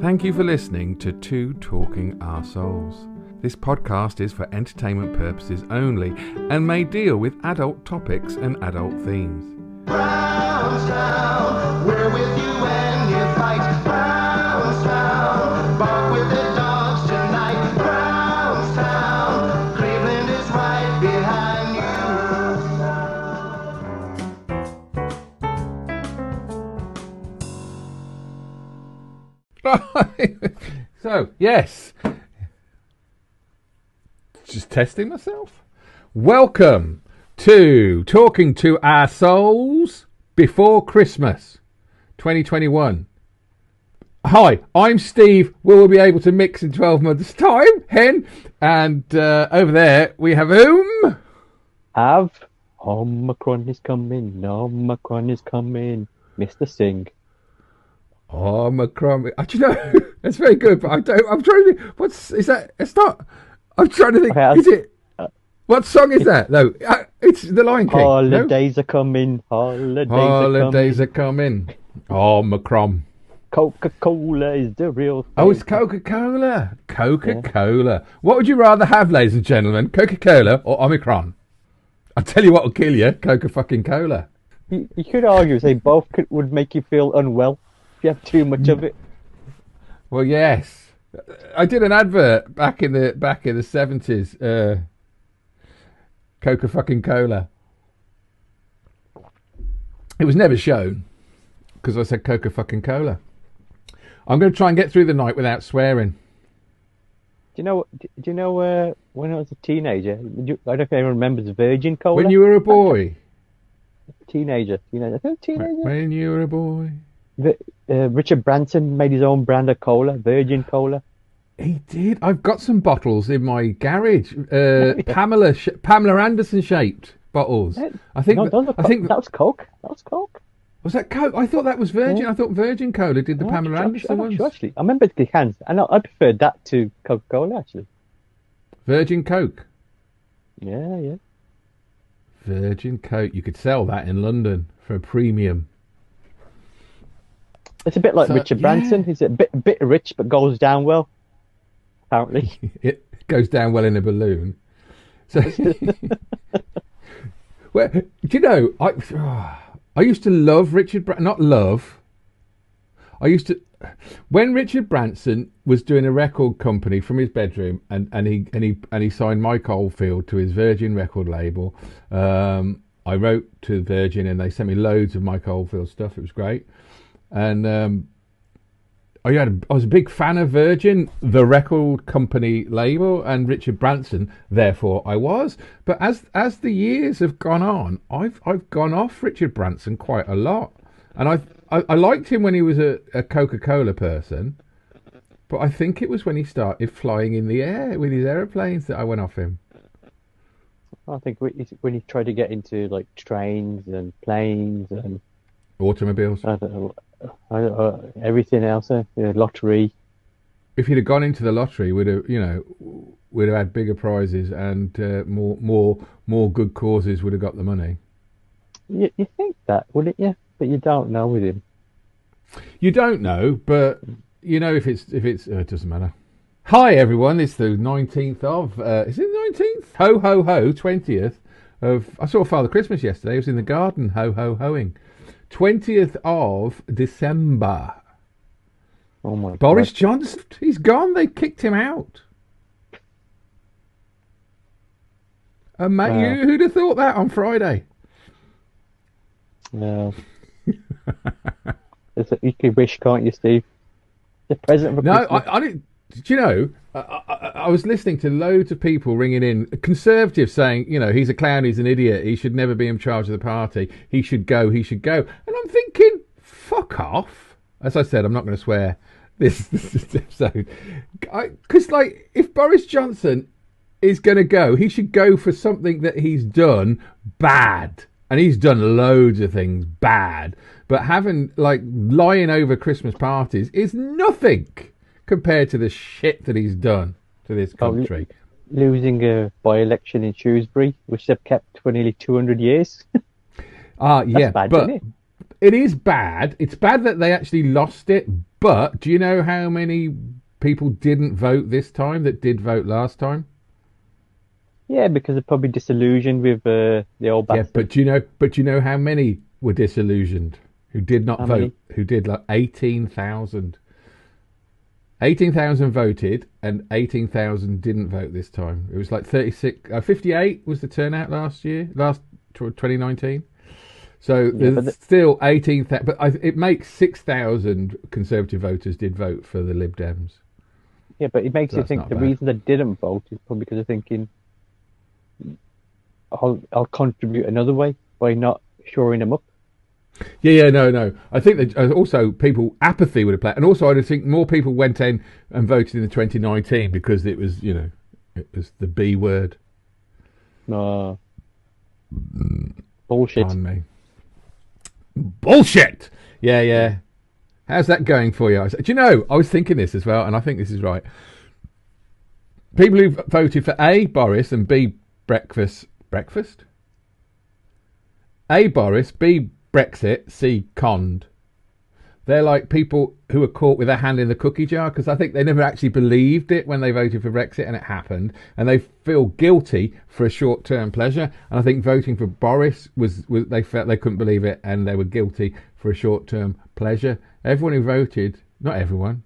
Thank you for listening to Two Talking Arseholes. This podcast is for entertainment purposes only and may deal with adult topics and adult themes. We're with you when you fight. so, yes. Just testing myself. Welcome to Talking to Our Souls Before Christmas 2021. Hi, I'm Steve. We will be able to mix in 12 months' time? Hen. And uh, over there we have whom? Have Omicron is coming, Omicron is coming, Mr. Singh. Omicron. Oh, do you know? That's very good, but I don't. I'm trying to. think, What's is that? It's not. I'm trying to think. Okay, is it? What song is that? No, uh, it's The Lion King. no? Holidays are coming, holidays, Holidays are are coming. Oh, coming. Coca Cola is the real thing. Oh, it's Coca Cola. Coca Cola. What would you rather have, ladies and gentlemen? Coca Cola or Omicron? I'll tell you what will kill you. Coca fucking Cola. You, you could argue, say both could, would make you feel unwell you have too much of it. Well, yes. I did an advert back in the back in the seventies. Uh, Coca fucking Cola. It was never shown because I said Coca fucking Cola. I'm going to try and get through the night without swearing. Do you know? Do you know uh, when I was a teenager? you- I don't know if anyone remembers Virgin Cola. When you were a boy, teenager, I think teenager. when you were a boy, Uh, Richard Branson made his own brand of cola, Virgin Cola. he did. I've got some bottles in my garage. Uh, Pamela sh- Pamela Anderson shaped bottles. I think. no, that- I Co- think that was Coke. That was Coke. was that Coke. I thought that was Virgin. Yeah. I thought Virgin Cola did the No, Pamela I'm Anderson sure, ones. sure, actually. I remember the cans, and I, I preferred that to Coca Cola actually. Virgin Coke. Yeah, yeah. Virgin Coke. You could sell that in London for a premium. It's a bit like So, Richard yeah. Branson. He's a bit bit rich, but goes down well. Apparently, It goes down well in a balloon. So, well, do you know? I I used to love Richard. Bra- not love. I used to when Richard Branson was doing a record company from his bedroom, and, and he and he and he signed Mike Oldfield to his Virgin record label. Um, I wrote to Virgin, and they sent me loads of Mike Oldfield stuff. It was great, and um, I a, I was a big fan of Virgin, the record company label, and Richard Branson. Therefore, I was. But as as the years have gone on, I've I've gone off Richard Branson quite a lot, and I've, I I liked him when he was a, a Coca Cola person, but I think it was when he started flying in the air with his aeroplanes that I went off him. I think when he tried to get into like trains and planes and Automobiles. I don't know, I don't know, everything else, uh, you know, lottery. If he'd have gone into the lottery, we'd have you know we'd have had bigger prizes and uh, more more more good causes would have got the money. You, you think that, wouldn't you? But you don't know with him. You don't know, but you know if it's if it's uh, it doesn't matter. Hi everyone, it's the nineteenth of uh, is it nineteenth? Ho ho ho, twentieth of I saw Father Christmas yesterday. He was in the garden ho ho hoing. Twentieth of December. Oh my Boris God. Johnson, he's gone. They kicked him out. Uh, and mate, Wow. you, who'd have thought that on Friday? No. It's a, you could wish, can't you, Steve? The present for No, I, I didn't. Do you know? I, I, I was listening to loads of people ringing in, conservatives saying, you know, he's a clown, he's an idiot, he should never be in charge of the party, he should go, he should go. And I'm thinking, fuck off. As I said, I'm not going to swear this, this episode. Because, like, if Boris Johnson is going to go, he should go for something that he's done bad. And he's done loads of things bad. But having, like, lying over Christmas parties is nothing compared to the shit that he's done to this Oh, country. Losing a by-election in Shrewsbury, which they've kept for nearly 200 years. Ah, yeah, bad, but isn't it? it is bad. It's bad that they actually lost it, But do you know how many people didn't vote this time that did vote last time? Yeah, because they're probably disillusioned with uh, the old Yeah, but do you know? But do you know how many were disillusioned who did not How vote? many? Who did like eighteen thousand. Eighteen thousand voted, and eighteen thousand didn't vote this time. It was like thirty six, uh, fifty eight was the turnout last year, last twenty nineteen. So there's but still eighteen thousand, but I, it makes six thousand Conservative voters did vote for the Lib Dems. Yeah, but it makes you think the bad. reason they didn't vote is probably because they're thinking, I'll, I'll contribute another way by not shoring them up. Yeah, yeah, no, no. I think that uh, also people apathy would have played, and also I think more people went in and voted in the 2019 because it was, you know, it was the B word. No. Bullshit. on me. Bullshit. Yeah, yeah. How's that going for you? I said, Do you know? I was thinking this as well, and I think this is right. People who voted for A Boris and B breakfast breakfast. A Boris, B Brexit, see conned. They're like people who are caught with their hand in the cookie jar because I think they never actually believed it when they voted for Brexit and it happened, and they feel guilty for a short-term pleasure. And I think voting for Boris was, was they felt they couldn't believe it and they were guilty for a short-term pleasure. Everyone who voted, not everyone,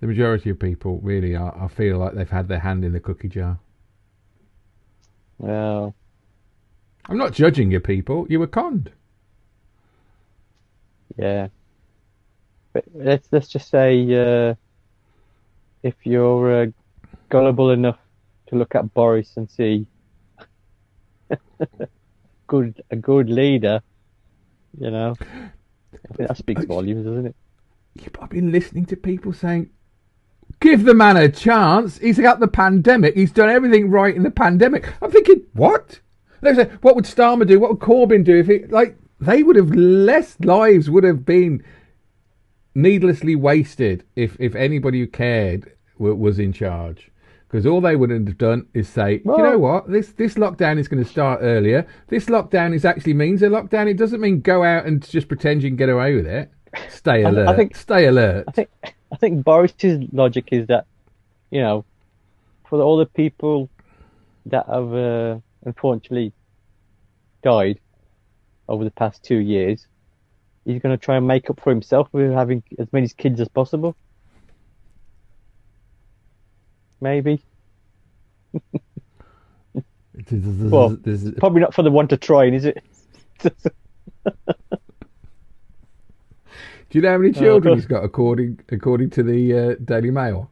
the majority of people really are, I feel like they've had their hand in the cookie jar. Well, I'm not judging you people. You were conned. Yeah. But let's let's just say uh, if you're uh, gullible enough to look at Boris and see good a good leader, you know, that speaks volumes, doesn't it? I've been listening to people saying, give the man a chance. He's got the pandemic. He's done everything right in the pandemic. I'm thinking, what? They say, what would Starmer do? What would Corbyn do if he, like, they would have less lives would have been needlessly wasted if, if anybody who cared was in charge. Because all they would have done is say, "Do you know what? This this lockdown is going to start earlier. This lockdown is actually means a lockdown. It doesn't mean go out and just pretend you can get away with it. Stay I- I alert. think- Stay alert. I think I think Boris's logic is that, you know, for all the people that have uh, unfortunately died over the past two years, he's going to try and make up for himself with having as many kids as possible. Maybe. Well, Probably not for the one to try, is it? do you know how many children God. he's got according according to the uh, Daily Mail?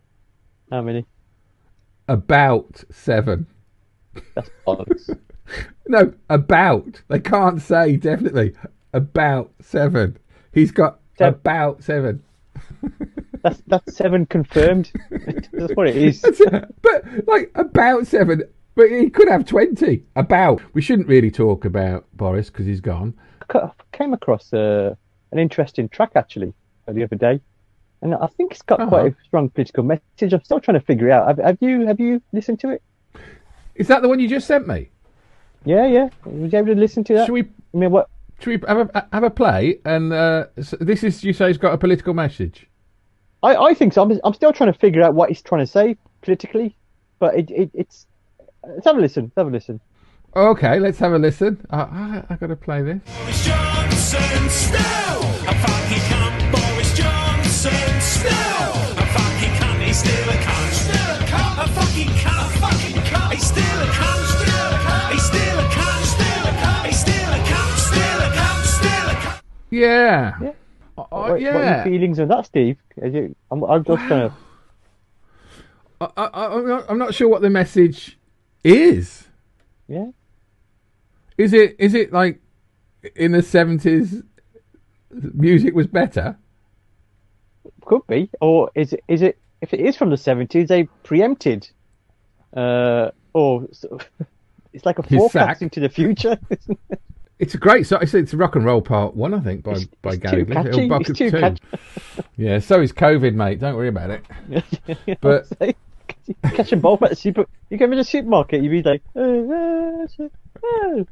How many? About seven. That's bollocks. No, about. They can't say definitely. About seven. He's got Seven. about seven. that's that's seven confirmed. that's what it is. But like about seven. But he could have twenty. About. We shouldn't really talk about Boris because he's gone. I came across uh, an interesting track actually uh, the other day, and I think it's got Uh-huh. quite a strong political message. I'm still trying to figure it out. Have, have you have you listened to it? Is that the one you just sent me? Yeah, yeah. Was you able to listen to that? Should we I mean, what? should we have a have a play? And uh, so this is you say he's got a political message. I, I think so. I'm, I'm still trying to figure out what he's trying to say politically, but it, it it's. Let's have a listen. Let's have a listen. Okay, let's have a listen. I, I, I got to play this. Boris Johnson, still a fucking cunt. Boris Johnson, still a fucking cunt. He's still a cunt. Still a cunt. A fucking cunt. A fucking cunt. He's still Yeah. Yeah. Uh, what, what are your feelings on that, Steve? I'm, I'm just trying to. I, I, I'm, not, I'm not sure what the message is. Yeah. Is it is it like in the seventies music was better? Could be, or is it? Is it? If it is from the seventies, they preempted, uh, or it's like a His forecast sack. into the future. It's a great song. It's, it's rock and roll part one, I think, by It's- by it's Gary too catchy, it's too Two. catchy. Yeah, so is COVID, mate. Don't worry about it. But- what I'm saying? You catch them both at the super. You go to the supermarket, you'd be like, uh, uh, uh,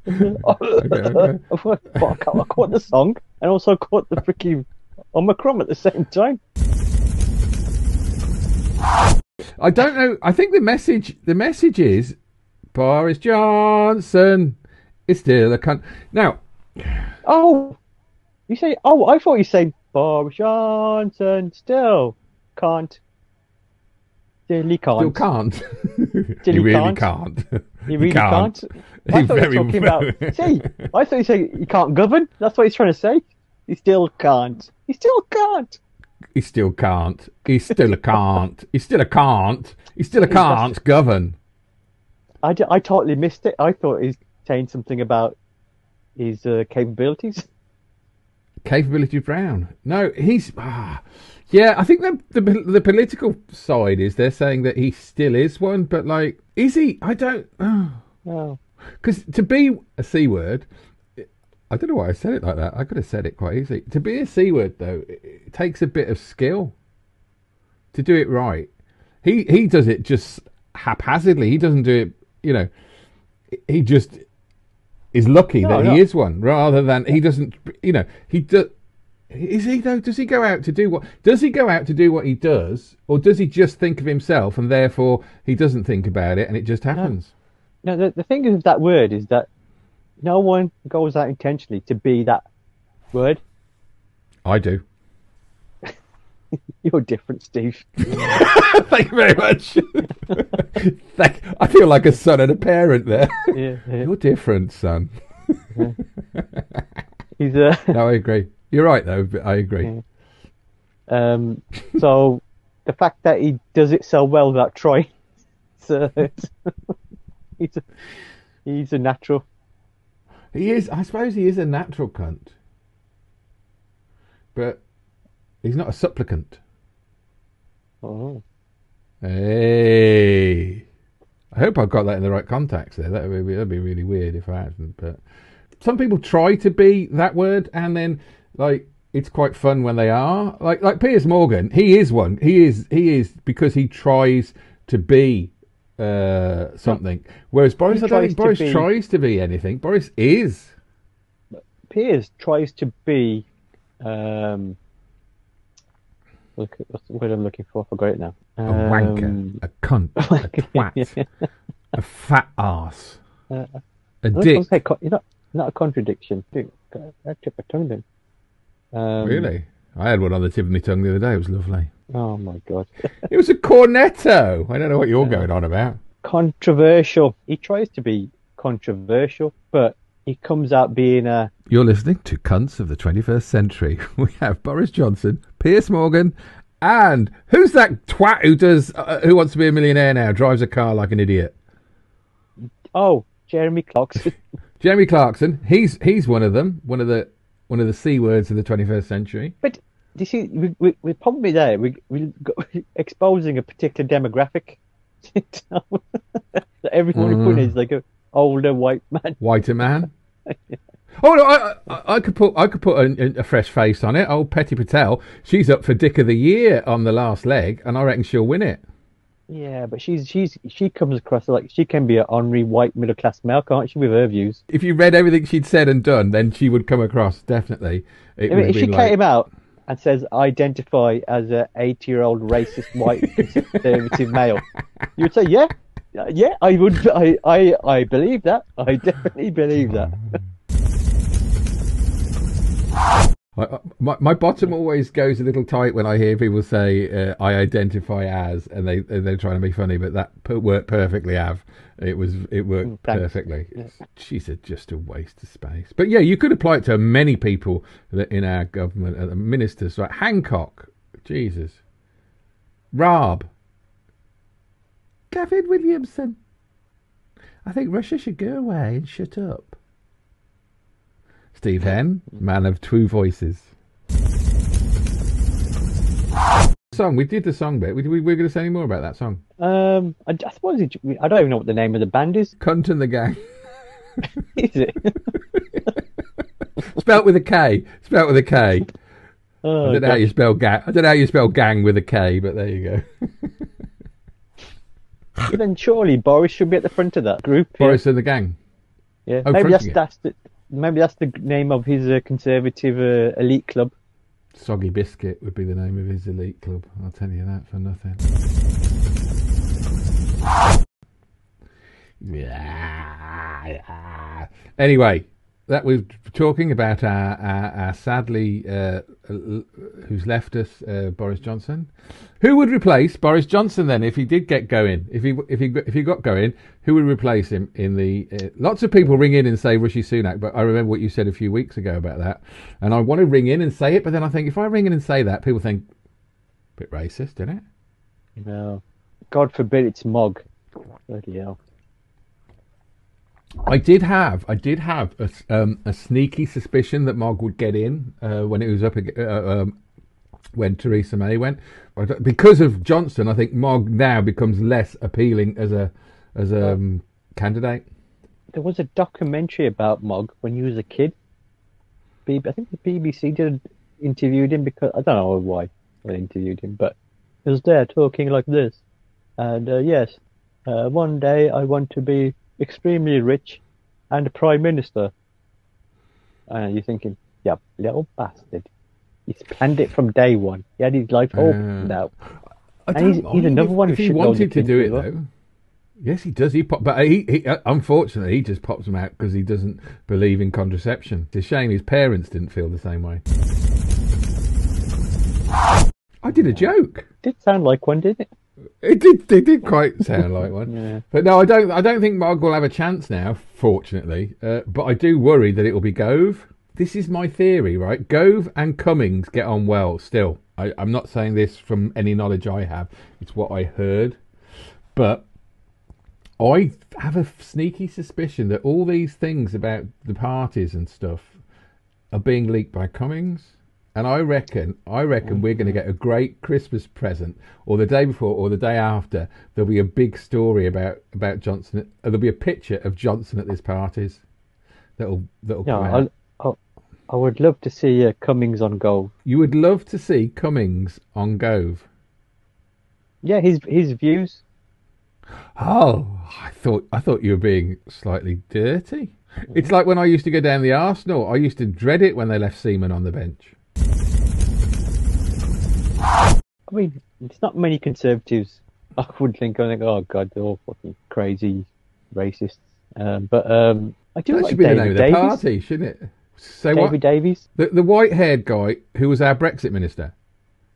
okay. I caught- I caught the song and also caught the freaking Omicron at the same time. I don't know. I think the message the message is Boris Johnson is still a cunt. Now, Oh, you say? Oh, I thought you said Boris Johnson still can't. He can't. still can't. He he really can't. can't. He really can't. I He thought you very were talking about. See, I thought you say he can't govern. That's what he's trying to say. He still can't. He still can't. He still can't. He still can't. He still can't. He still can't govern. I, d- I totally missed it. I thought he's saying something about his uh, capabilities. Capability Brown. No, he's. Ah, yeah, I think the, the the political side is they're saying that he still is one, but like, is he? I don't. Oh. Because to be a c word, I don't know why I said it like that. I could have said it quite easily. To be a c word though, it, it takes a bit of skill to do it right. He he does it just haphazardly. He doesn't do it. You know, he just is lucky No, that no. he is one, rather than he doesn't. You know, he does. Is he though? Does he go out to do what? Does he go out to do what he does, or does he just think of himself and therefore he doesn't think about it and it just happens? No, the, the thing with that word is that no one goes out intentionally to be that word. I do. You're different, Steve. Thank you very much. Thank, I feel like a son and a parent there. yeah, yeah. You're different, son. He's uh, No, I agree. You're right, though. But I agree. um, so the fact that he does it so well so it's- he's a, he's a natural. He is. I suppose he is a natural cunt, but he's not a supplicant. Oh. Hey, I hope I've got that in the right context there. That would be that'd be really weird if I hadn't. But some people try to be that word, and then like it's quite fun when they are. Like like Piers Morgan, he is one. He is he is because he tries to be uh, something. Whereas Boris, I don't think Boris be- tries to be anything. Boris is. Piers tries to be. Um, look, what's the word I'm looking for? I forgot it now. A wanker, Um, a cunt, a twat, a fat ass, Uh, a dick. say, co- not not a contradiction. Dude, I tip my tongue then. Um, Really? I had one on the tip of my tongue the other day. It was lovely. Oh my god. It was a cornetto. I don't know what you're going on about. controversial. He tries to be controversial, but he comes out being a. You're listening to Cunts of the 21st Century. We have Boris Johnson, Piers Morgan, and who's that twat who does uh, Who Wants to Be a Millionaire now? Drives a car like an idiot. Oh, Jeremy Clarkson. Jeremy Clarkson. He's he's one of them. One of the one of the c words of the 21st century. but do you see, we, we, we're probably there. We, we're exposing a particular demographic. that everyone put in is like a older white man. Whiter man. Oh no, I, I, I could put I could put a, a fresh face on it. Old Priti Patel, she's up for Dick of the Year on the last leg, and I reckon she'll win it. Yeah, but she's she's she comes across like she can be an honorary white middle class male, can't she, with her views? If you read everything she'd said and done, then she would come across definitely. It I mean, if she been came out and says identify as a 80 year old racist white conservative male, you would say, yeah, yeah, I would, I, I, I believe that. I definitely believe that. My, my bottom always goes a little tight when I hear people say uh, I identify as, and they and they're trying to be funny, but that per- worked perfectly. Av, it was it worked Mm, thanks. perfectly. She's a, just a waste of space. But yeah, you could apply it to many people in our government, uh, the ministers, like Hancock, Jesus, Raab, Gavin Williamson. I think Russia should go away and shut up. Steve Henn, man of two voices. Song, we did the song bit. We, we, we're going to say any more about that song. Um, I, I suppose it, I don't even know what the name of the band is. Cunt and the Gang. Is it? Spelt with a K. Spelt with a K. Oh, I don't know how you spell gang. I don't know how you spell gang with a K, but there you go. Then surely Boris should be at the front of that group. yeah. Boris and the Gang. Yeah, Oh, maybe that's that's the maybe that's the name of his uh, conservative uh, elite club. Soggy Biscuit would be the name of his elite club. I'll tell you that for nothing. Anyway, that we're talking about our, our, our sadly uh, who's left us, uh, Boris Johnson. Who would replace Boris Johnson then if he did get going? If he if he if he got going, who would replace him in the? Uh, lots of people ring in and say Rishi Sunak, but I remember what you said a few weeks ago about that, and I want to ring in and say it, but then I think if I ring in and say that, people think bit racist, isn't it? No. God forbid it's Mogg. Bloody hell. I did have, I did have a, um, a sneaky suspicion that Mogg would get in uh, when it was up uh, um, when Theresa May went. Because of Johnson, I think Mogg now becomes less appealing as a as a um, candidate. There was a documentary about Mogg when he was a kid. I think the BBC did interviewed him because I don't know why they interviewed him, but he was there talking like this. And uh, yes, uh, one day I want to be extremely rich and a prime minister. And you're thinking, yeah, little bastard. He's planned it from day one. He had his life all planned out. And he's- he's another if, one if who he wanted to do it though. Yes, he does. He pop, but he, he uh, unfortunately he just pops them out because he doesn't believe in contraception. It's a shame his parents didn't feel the same way. I did a joke. Did sound like one, didn't it? It did. It did quite sound like one. Yeah. But no, I don't. I don't think Mogg will have a chance now. Fortunately, uh, but I do worry that it will be Gove. This is my theory, right? Gove and Cummings get on well still. I, I'm not saying this from any knowledge I have. It's what I heard. But I have a sneaky suspicion that all these things about the parties and stuff are being leaked by Cummings. And I reckon, I reckon we're going to get a great Christmas present, or the day before, or the day after. There'll be a big story about about Johnson. uh, There'll be a picture of Johnson at these parties. That'll that'll Yeah, come out. I, I, I would love to see uh, Cummings on Gove. You would love to see Cummings on Gove. Yeah, his his views. Oh, I thought I thought you were being slightly dirty. It's like when I used to go down the Arsenal. I used to dread it when they left Seaman on the bench. I mean, it's not many conservatives. I would think. I think, oh god, they're all fucking crazy racists. Um, but um, I do That like should be the name David of the Davies. party, shouldn't it? Say David what? Davies. The, the white-haired guy who was our Brexit minister,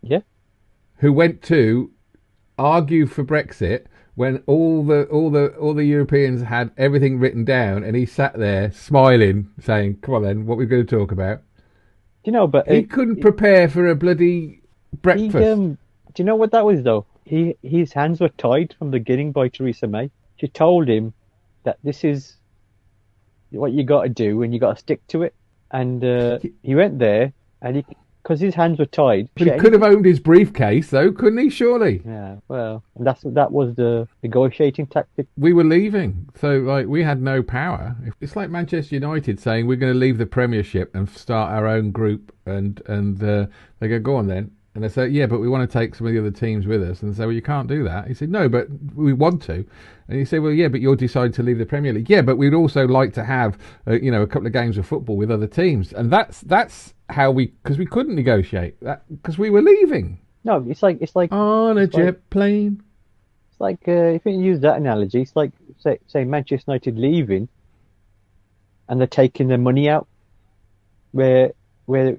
Yeah. who went to argue for Brexit when all the all the all the Europeans had everything written down, and he sat there smiling, saying, "Come on, then, what we're going to talk about." You know? But He uh, couldn't prepare for a bloody he, breakfast. um, do you know what that was though? He his hands were tied from the beginning by Theresa May. She told him that this is what you got to do, and you got to stick to it. And uh, he went there, and he because his hands were tied. But he could have owned his briefcase, though, couldn't he? Surely Yeah, well, that's that was the negotiating tactic. we were leaving, so like we had no power. It's like Manchester United saying we're going to leave the Premiership and start our own group, and and uh, they go, go on then, and they said, yeah, but we want to take some of the other teams with us, and they say, well, you can't do that. He said, no, but we want to, and he said, well, yeah, but you'll decide to leave the Premier League. Yeah, but we'd also like to have, uh, you know, a couple of games of football with other teams, and that's that's how we because we couldn't negotiate that because we were leaving No, it's like it's like on a It's like- jet plane. it's like uh, if you use that analogy, it's like say say Manchester United leaving, and they're taking their money out. Where where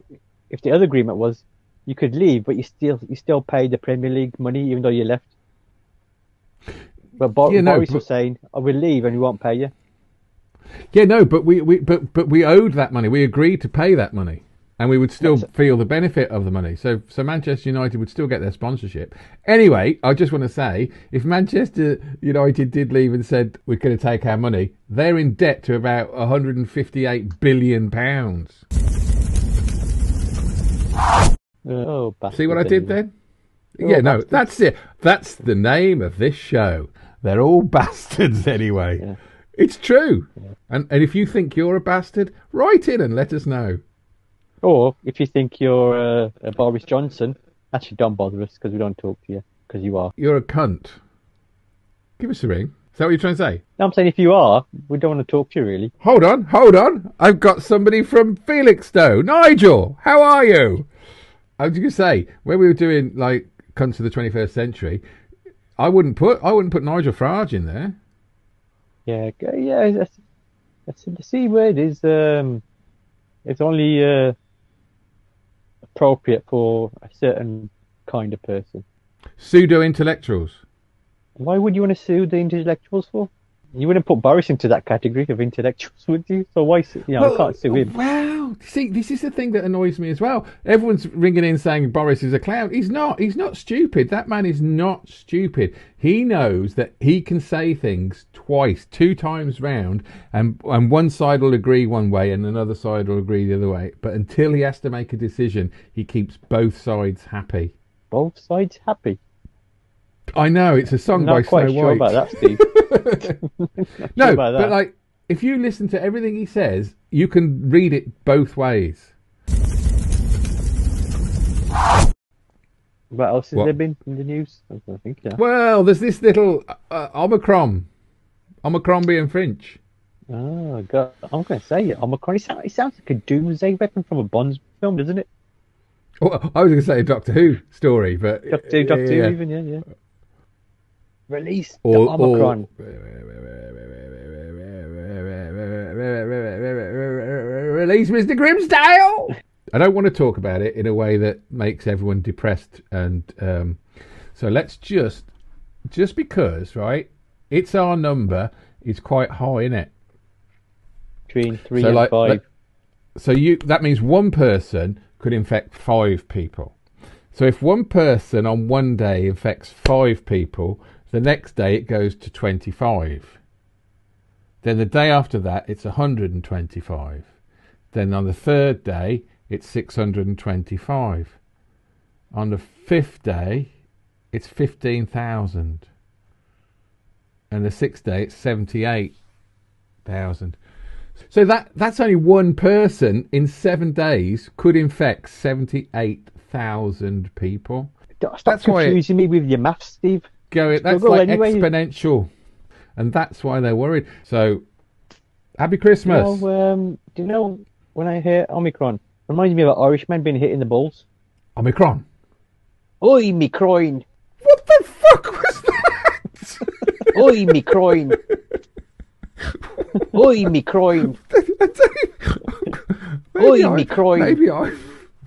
if the other agreement was you could leave, but you still you still pay the Premier League money even though you left. But Bo- Yeah, no, Boris but- was saying, "I will leave and we won't pay you." Yeah, no, but we, we but but we owed that money. We agreed to pay that money, and we would still feel the benefit of the money. So so Manchester United would still get their sponsorship. Anyway, I just want to say, if Manchester United did leave and said we're going to take our money, they're in debt to about 158 billion pounds. Oh, bastard! See what I did then? They're yeah, no, bastards. that's it. That's the name of this show. They're all bastards anyway. Yeah. It's true. And and if you think you're a bastard, write in and let us know. Or if you think you're uh, uh, Boris Johnson, actually don't bother us because we don't talk to you because you are. You're a cunt. Give us a ring. Is that what you're trying to say? No, I'm saying if you are, we don't want to talk to you really. Hold on, hold on. I've got somebody from Felixstowe. Nigel, how are you? I was going to say when we were doing like "Come to the 21st Century," I wouldn't put I wouldn't put Nigel Farage in there. Yeah, yeah. That's, that's the C word is um, it's only uh, appropriate for a certain kind of person. Pseudo intellectuals. Why would you want to sue the intellectuals for? You wouldn't put Boris into that category of intellectuals, would you? So why, you know, I can't sue him. Wow. See, this is the thing that annoys me as well. Everyone's ringing in saying Boris is a clown. He's not. He's not stupid. That man is not stupid. He knows that he can say things twice, two times round, and and one side will agree one way and another side will agree the other way. But until he has to make a decision, he keeps both sides happy. Both sides happy. I know it's a song I'm by not quite Snow sure White. about that, Steve. No, but that. like if you listen to everything he says, you can read it both ways. What else has What? there been in the news? I think so. Well, there's this little uh, Omicron, Omicron being Finch. Oh, God. I'm going to say it. Omicron. It sounds, it sounds like a doomsday weapon from a Bond film, doesn't it? Oh, I was going to say a Doctor Who story, but Doctor Who, Doctor Who, even, yeah, yeah. Release the Or, Omicron. or release Mr. Grimsdale. I don't want to talk about it in a way that makes everyone depressed, and um, so let's just, just because, right? It's our number is quite high, in it? Between three So, and like, five. so you that means one person could infect five people. So if one person on one day infects five people, the next day it goes to 25. Then the day after that it's 125. Then on the third day it's 625. On the fifth day it's 15,000. And the sixth day it's 78,000. So that that's only one person in seven days could infect seventy-eight thousand people. Stop that's why it- confusing me with your maths, Steve. Go it. That's like anyway. exponential, and that's why they're worried. So, happy You Christmas. know, um, do you know when I hear Omicron? Reminds me of an Irishman being hit in the balls. Omicron. Oi, me croin. What the fuck was that? Oi, me croin. Oi, me croin. Oi, me croin. Maybe I.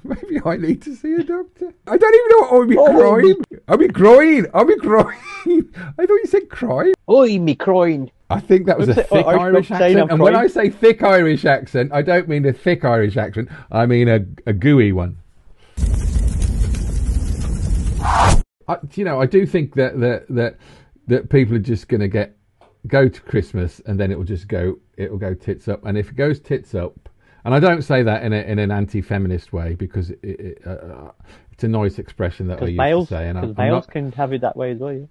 Maybe I need to see a doctor. I don't even know what Oh, Omicron. me- Omicron. Omicron. I thought you said crime. Oi, me croin. I think that was a thick oh, Irish Irish accent. And when? I say thick Irish accent, I don't mean a thick Irish accent. I mean a, a gooey one. I, you know, I do think that that that, that people are just going to get go to Christmas and then it will just go it will go tits up. And if it goes tits up, and I don't say that in a, in an anti-feminist way because it, it, uh, it's a nice expression that I used males, to say, and because males not can have it that way as well. Yeah?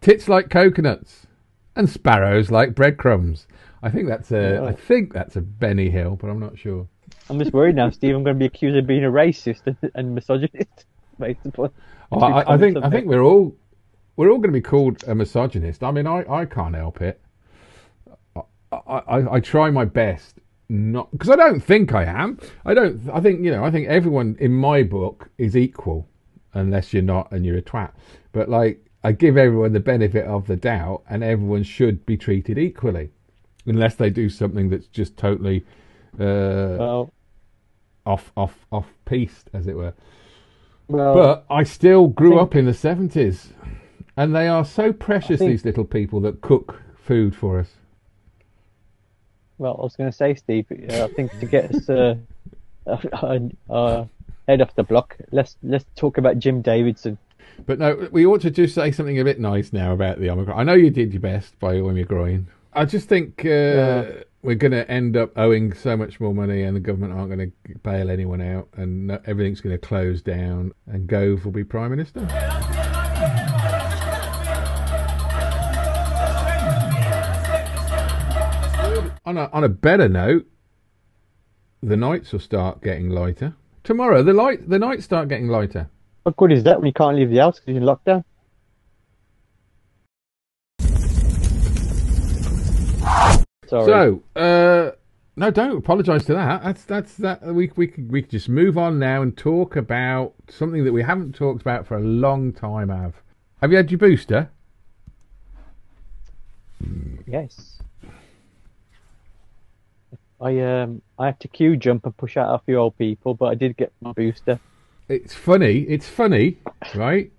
tits like coconuts and sparrows like breadcrumbs. I think that's a. I think that's a Benny Hill, but I'm not sure. I'm just worried now, Steve. I'm going to be accused of being a racist and, and misogynist. Based upon I, I, I think I've think we're all we're all going to be called a misogynist. I mean, I, I can't help it. I, I, I try my best not because I don't think I am. I don't. I think you know. I think everyone in my book is equal, unless you're not and you're a twat. But like, I give everyone the benefit of the doubt, and everyone should be treated equally, unless they do something that's just totally uh, off off off piste, as it were. well, But I still grew think- up in the seventies, and they are so precious. think- These little people that cook food for us. Well, I was going to say, Steve. Uh, I think to get us uh, uh, uh, head off the block, let's let's talk about Jim Davidson. But no, we ought to just say something a bit nice now about the Omicron. I know you did your best by Omicron. I just think uh, Yeah. we're going to end up owing so much more money, and the government aren't going to bail anyone out, and everything's going to close down, and Gove will be prime minister. On a, on a better note, the nights will start getting lighter. Tomorrow, the light the nights start getting lighter. What good is that when you can't leave the house because you're in lockdown? Sorry. So, uh, No, don't apologise to that. That's that's that. We we could we could just move on now and talk about something that we haven't talked about for a long time. Av, have you had your booster? Yes. I um I had to queue jump and push out a few old people, but I did get my booster. It's funny. It's funny, right?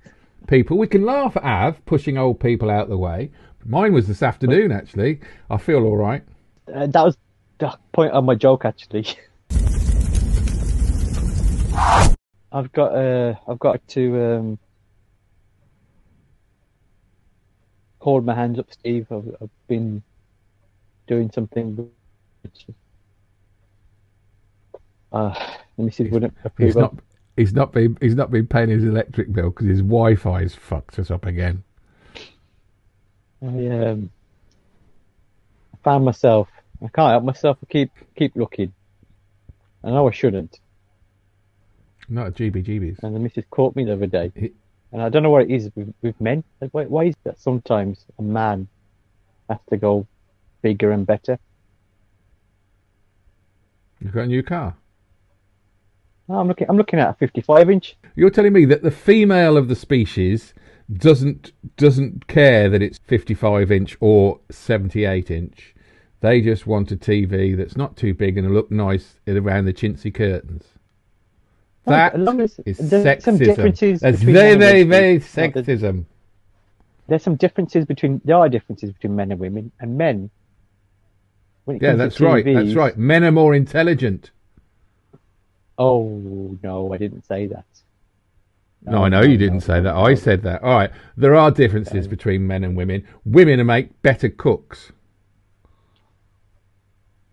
People, we can laugh at Av pushing old people out the way. Mine was this afternoon, actually. I feel all right. Uh, that was the point of my joke, actually. I've got uh I've got to um hold my hands up, Steve. I've, I've been doing something which uh let me see if we don't approve He's not. He's not been. He's not been paying his electric bill because his Wi-Fi's fucked us up again. I um, found myself. I can't help myself. I keep keep looking. I know I shouldn't. Not a GBGBs. And the missus caught me the other day, It- and I don't know what it is with, with men. Like, why, why is that? Sometimes a man has to go bigger and better. You've got a new car. I'm looking. I'm looking at a 55 inch. You're telling me that the female of the species doesn't doesn't care that it's 55 inch or 78 inch. They just want a TV that's not too big and look nice around the chintzy curtains. That as as is there's some sexism. differences That's very, very, very sexism. There's some differences between. There are differences between men and women, and men. Yeah, that's right. That's right. Men are more intelligent. Oh no, I didn't say that. No, I know you didn't say that. I said that. All right. There are differences between men and women. Women make better cooks.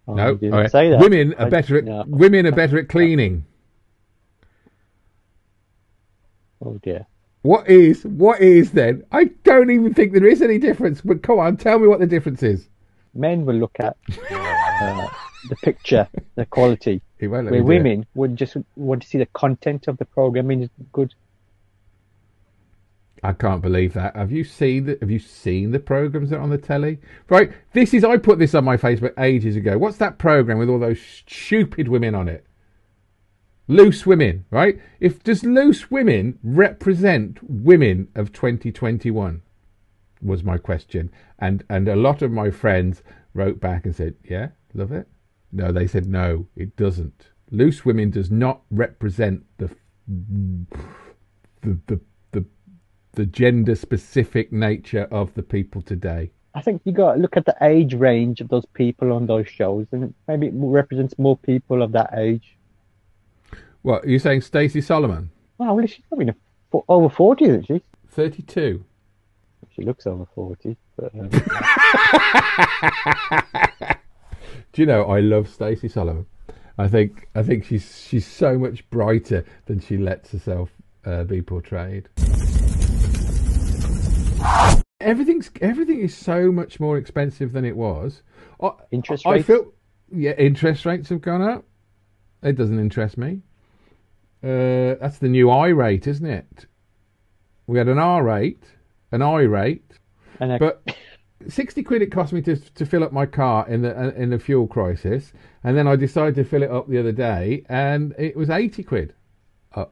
Oh, No, didn't right. say that. Women are I- better at no. women are better at cleaning. Oh dear. What is what is then? I don't even think there is any difference. But come on, tell me what the difference is. Men will look at uh, the picture, the quality, He won't let where me do it. women would just want to see the content of the programming is good. I can't believe that. Have you seen the Have you seen the programs that are on the telly? Right. This is. I put this on my Facebook ages ago. What's that program with all those stupid women on it? Loose women, right? If does loose women represent women of 2021? Was my question, and and a lot of my friends wrote back and said, "Yeah, love it." No, they said no, it doesn't. Loose women does not represent the the the the, the gender specific nature of the people today. I think you got to look at the age range of those people on those shows, and maybe it represents more people of that age. What are you saying, Stacey Solomon? Wow, well, she's probably over forty, isn't she? Thirty-two. She looks over forty, but um, Do you know I love Stacey Solomon? I think I think she's she's so much brighter than she lets herself uh, be portrayed. Everything's everything is so much more expensive than it was. I, Interest I rates? feel yeah, interest rates have gone up. It doesn't interest me. Uh, that's the new I rate, isn't it? We had an R rate, an I rate, and I, but sixty quid it cost me to to fill up my car in the uh, in the fuel crisis, and then I decided to fill it up the other day, and it was eighty quid. Uh,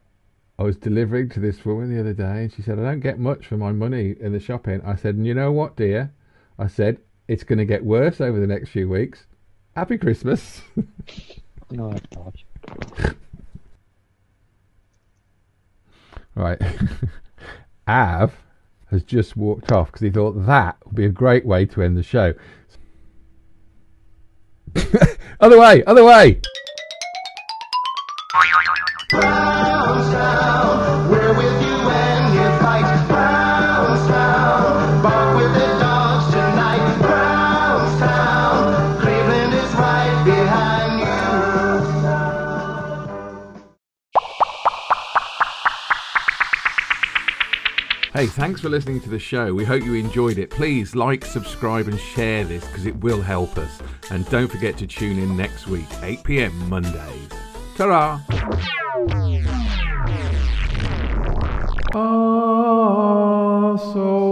I was delivering to this woman the other day, and she said, "I don't get much for my money in the shopping." I said, "And you know what, dear?" I said, "It's going to get worse over the next few weeks. Happy Christmas." no, gosh. Right. Av has just walked off because he thought that would be a great way to end the show. other way, other way. Hey, thanks for listening to the show. We hope you enjoyed it. Please like, subscribe, and share this because it will help us. And don't forget to tune in next week, 8 pm Mondays. Ta Ah, so